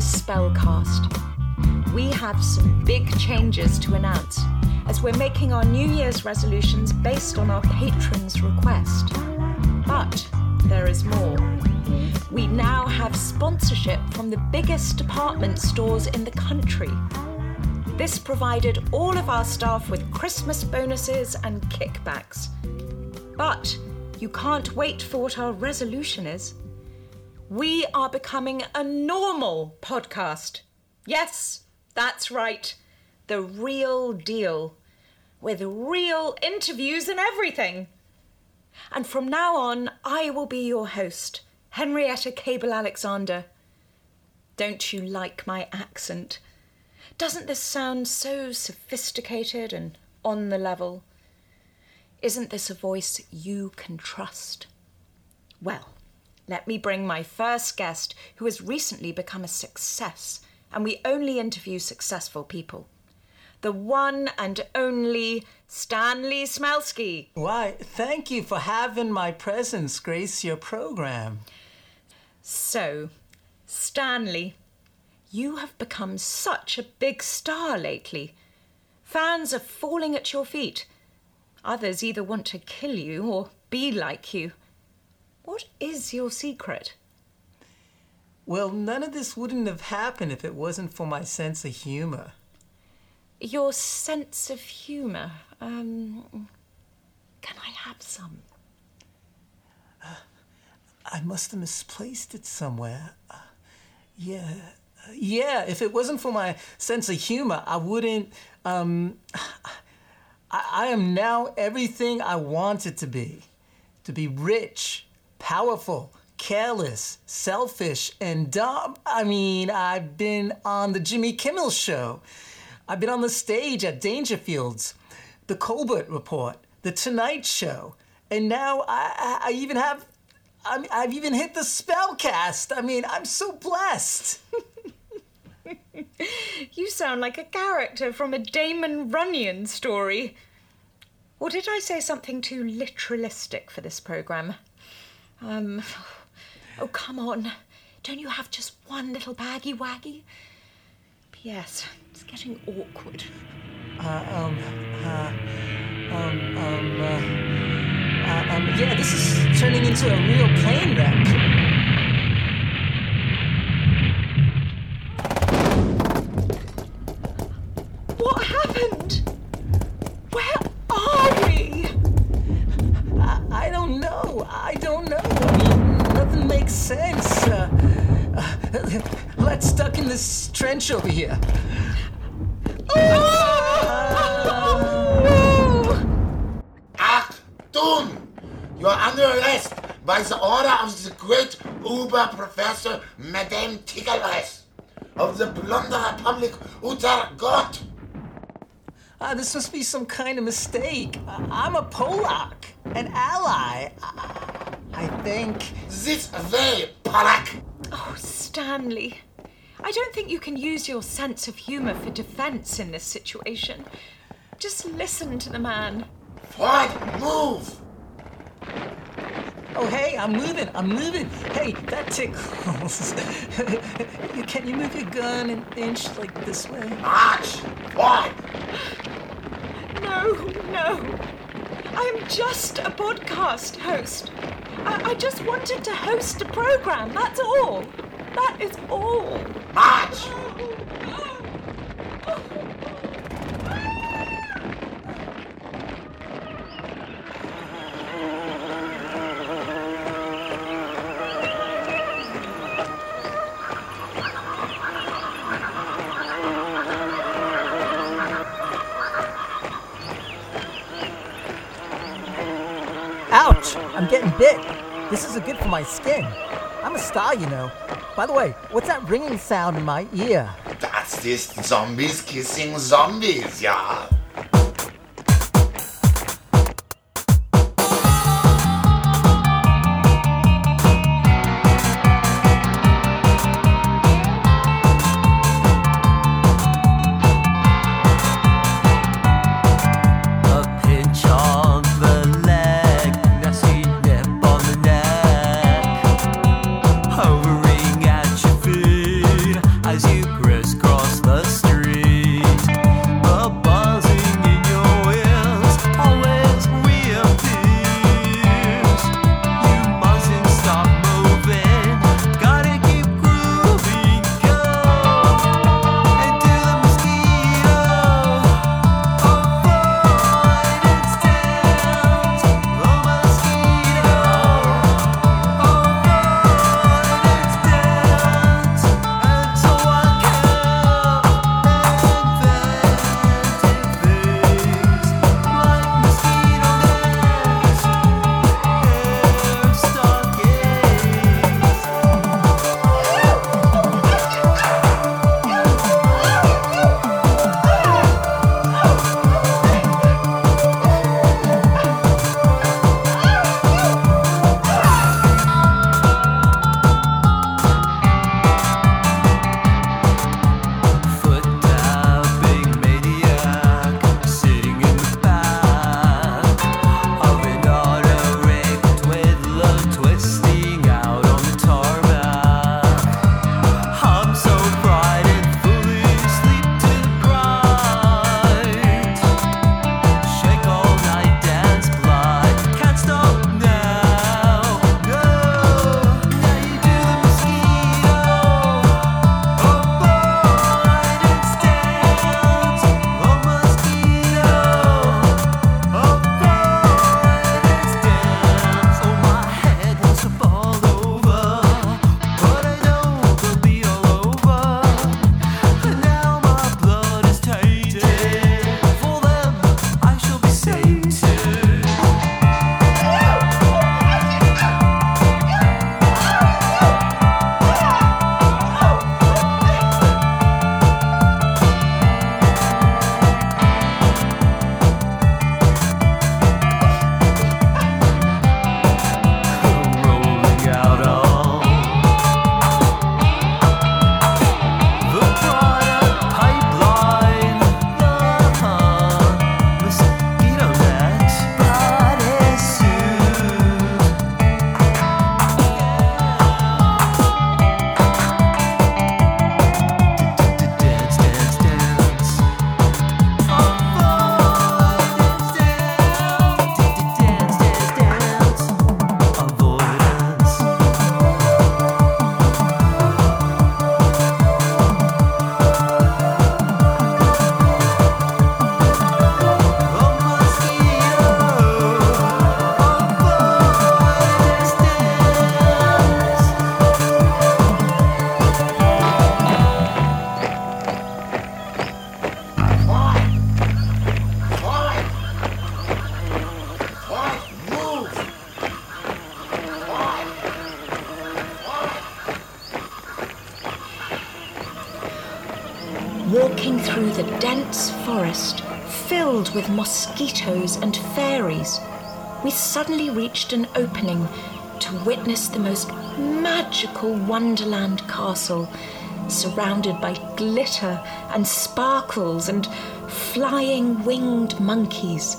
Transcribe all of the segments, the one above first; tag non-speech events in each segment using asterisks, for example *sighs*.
the Spellcast. We have some big changes to announce as we're making our New Year's resolutions based on our patrons' request. But there is more. We now have sponsorship from the biggest department stores in the country. This provided all of our staff with Christmas bonuses and kickbacks. But you can't wait for what our resolution is. We are becoming a normal podcast. Yes, that's right. The real deal. With real interviews and everything. And from now on, I will be your host, Henrietta Cable Alexander. Don't you like my accent? Doesn't this sound so sophisticated and on the level? Isn't this a voice you can trust? Well, let me bring my first guest who has recently become a success, and we only interview successful people. The one and only Stanley Smelsky. Why, thank you for having my presence grace your program. So, Stanley, you have become such a big star lately. Fans are falling at your feet. Others either want to kill you or be like you. What is your secret? Well, none of this wouldn't have happened if it wasn't for my sense of humor. Your sense of humour. Um, can I have some? I must have misplaced it somewhere. Uh, yeah. Uh, yeah, if it wasn't for my sense of humor, I wouldn't. Um, *sighs* I, I am now everything I wanted to be to be rich, powerful, careless, selfish, and dumb. I mean, I've been on the Jimmy Kimmel show. I've been on the stage at Dangerfields, the Colbert Report, the Tonight Show, and now I, I even have. I I've even hit the spellcast. I mean, I'm so blessed. *laughs* you sound like a character from a Damon Runyon story. Or did I say something too literalistic for this programme? Um, *sighs* oh, come on. Don't you have just one little baggy waggy? P.S. It's getting awkward. Uh, um, uh, um, um, uh, uh, um, yeah, this is turning into a real plane wreck. Achtung! You are under arrest by the order of the great Uber professor Madame Tigalres of the Plunder Republic Utter Gott. Ah, this must be some kind of mistake. I- I'm a Polak, an ally. I, I think. This way, Polak. Oh, Stanley. I don't think you can use your sense of humour for defence in this situation. Just listen to the man. Forward, move. Oh, hey, I'm moving. I'm moving. Hey, that tickles. *laughs* You- Can you move your gun an inch like this way? March. Forward. No, no. I'm just a podcast host. I, I just wanted to host a program, that's all. That is all. Bit. This isn't good for my skin. I'm a star, you know. By the way, what's that ringing sound in my ear? Das ist Zombies kissing Zombies, ja. With mosquitoes and fairies, we suddenly reached an opening to witness the most magical Wonderland castle, surrounded by glitter and sparkles and flying winged monkeys.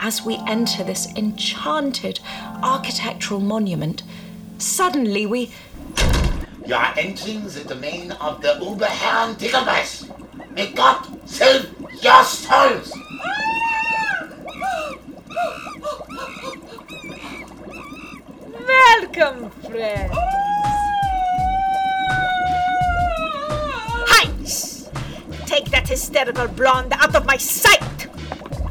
As we enter this enchanted architectural monument, suddenly we. You are entering the domain of the Uberherrn Tickelbeiß. May God save your souls! Welcome, friends. Heinz! Take that hysterical blonde out of my sight!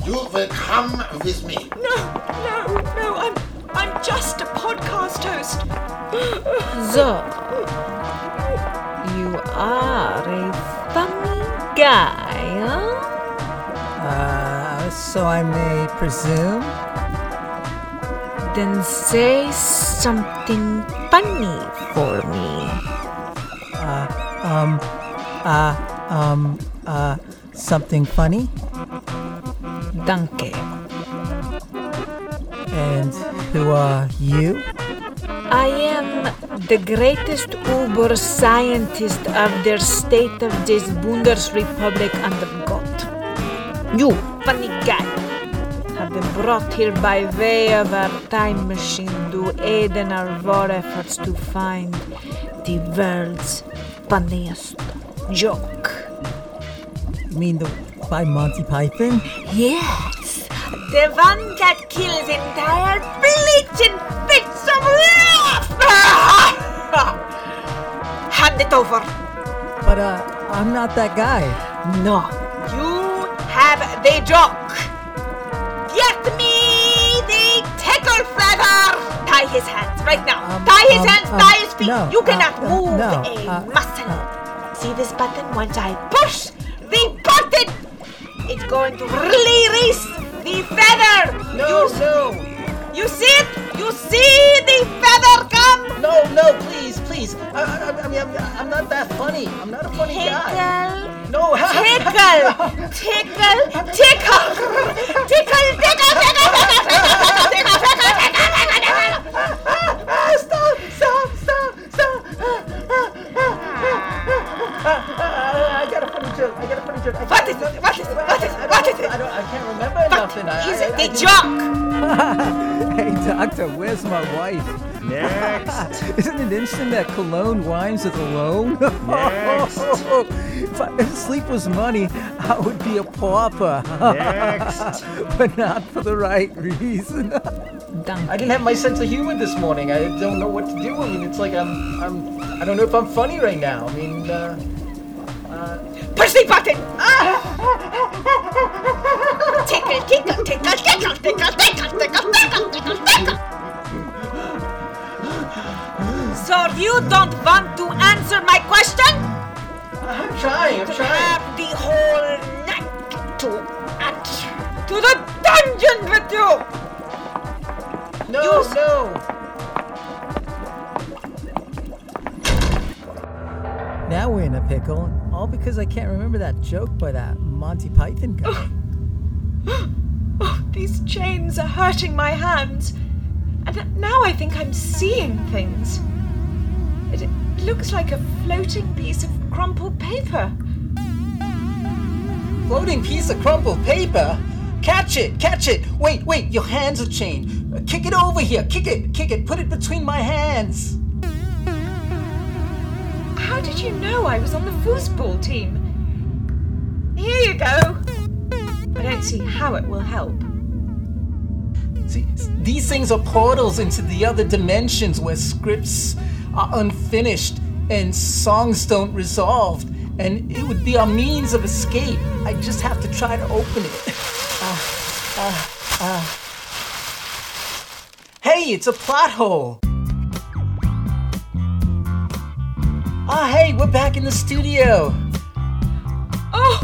You will come with me. No, no, no, I'm. I'm just a podcast host. So, you are a funny guy, huh? So I may presume? Then say something funny for me. Um, uh, um, uh, something funny? Danke. And who are you? I am the greatest Uber scientist of their state of this Bundesrepublik under God. You, funny guy, have been brought here by way of our time machine to aid in our war efforts to find the world's funniest joke. You mean the by Monty Python? Yes, the one that kills entire fleets in fits of laughter. Hand it over. But uh, I'm not that guy. No, have the joke. Get me the tickle feather. Tie his hands right now. Um, tie his um, hands, um, tie his feet. no, you uh, cannot uh, move no, a uh, muscle. uh. See this button? Once I push the button, it's going to release the feather. No, you, no, you see it? You see the feather *laughs* Hey, doctor, where's my wife? Next. *laughs* Isn't it instant that cologne rhymes with alone? *laughs* Next. if, I, if sleep was money, I would be a pauper. Next. but not for the right reason. I didn't have my sense of humor this morning. I don't know what to do. I mean, it's like I'm, I'm, I don't know if I'm funny right now. I mean, uh, Push the button. Tickle, tickle, tickle, tickle, tickle, tickle, tickle, you. No, You- no. Now we're in a pickle, all because I can't remember that joke by that Monty Python guy. *gasps* Oh, these chains are hurting my hands. And now I think I'm seeing things. It looks like a floating piece of crumpled paper. Floating piece of crumpled paper. Catch it, catch it. Wait, wait, your hands are chained. Kick it over here. Kick it, kick it. Put it between my hands. How did you know I was on the foosball team? Here you go. I don't see how it will help. See, these things are portals into the other dimensions where scripts are unfinished and songs don't resolve. And it would be our means of escape. I just have to try to open it. *laughs* Uh. Hey, it's a plot hole. Ah, hey, we're back in the studio. Oh,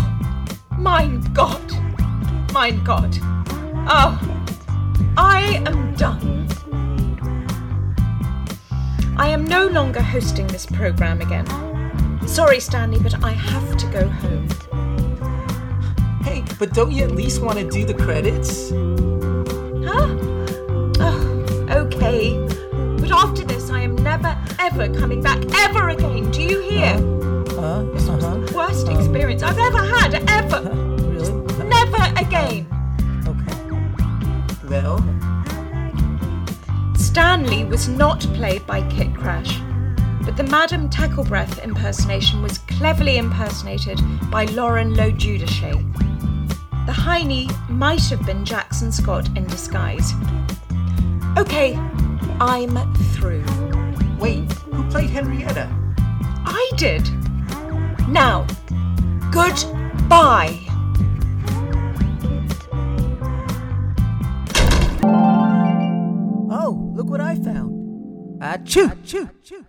mein Gott. Mein Gott. Oh, I am done. I am no longer hosting this program again. Sorry, Stanley, but I have to go home. But don't you at least want to do the credits? Huh? Oh, okay. But after this, I am never, ever coming back ever again. Do you hear? Huh? This was Uh-huh. the worst experience I've ever had, ever. Really? Never again. Okay. Well, Stanley was not played by Kit Krash, but the Madame Tacklebreath impersonation was cleverly impersonated by Lauren LoGiudice. The Heine might have been Jackson Scott in disguise. Okay, I'm through. wait, who played Henrietta? I did. Now, goodbye. Oh, look what I found. Achoo! Achoo! Achoo!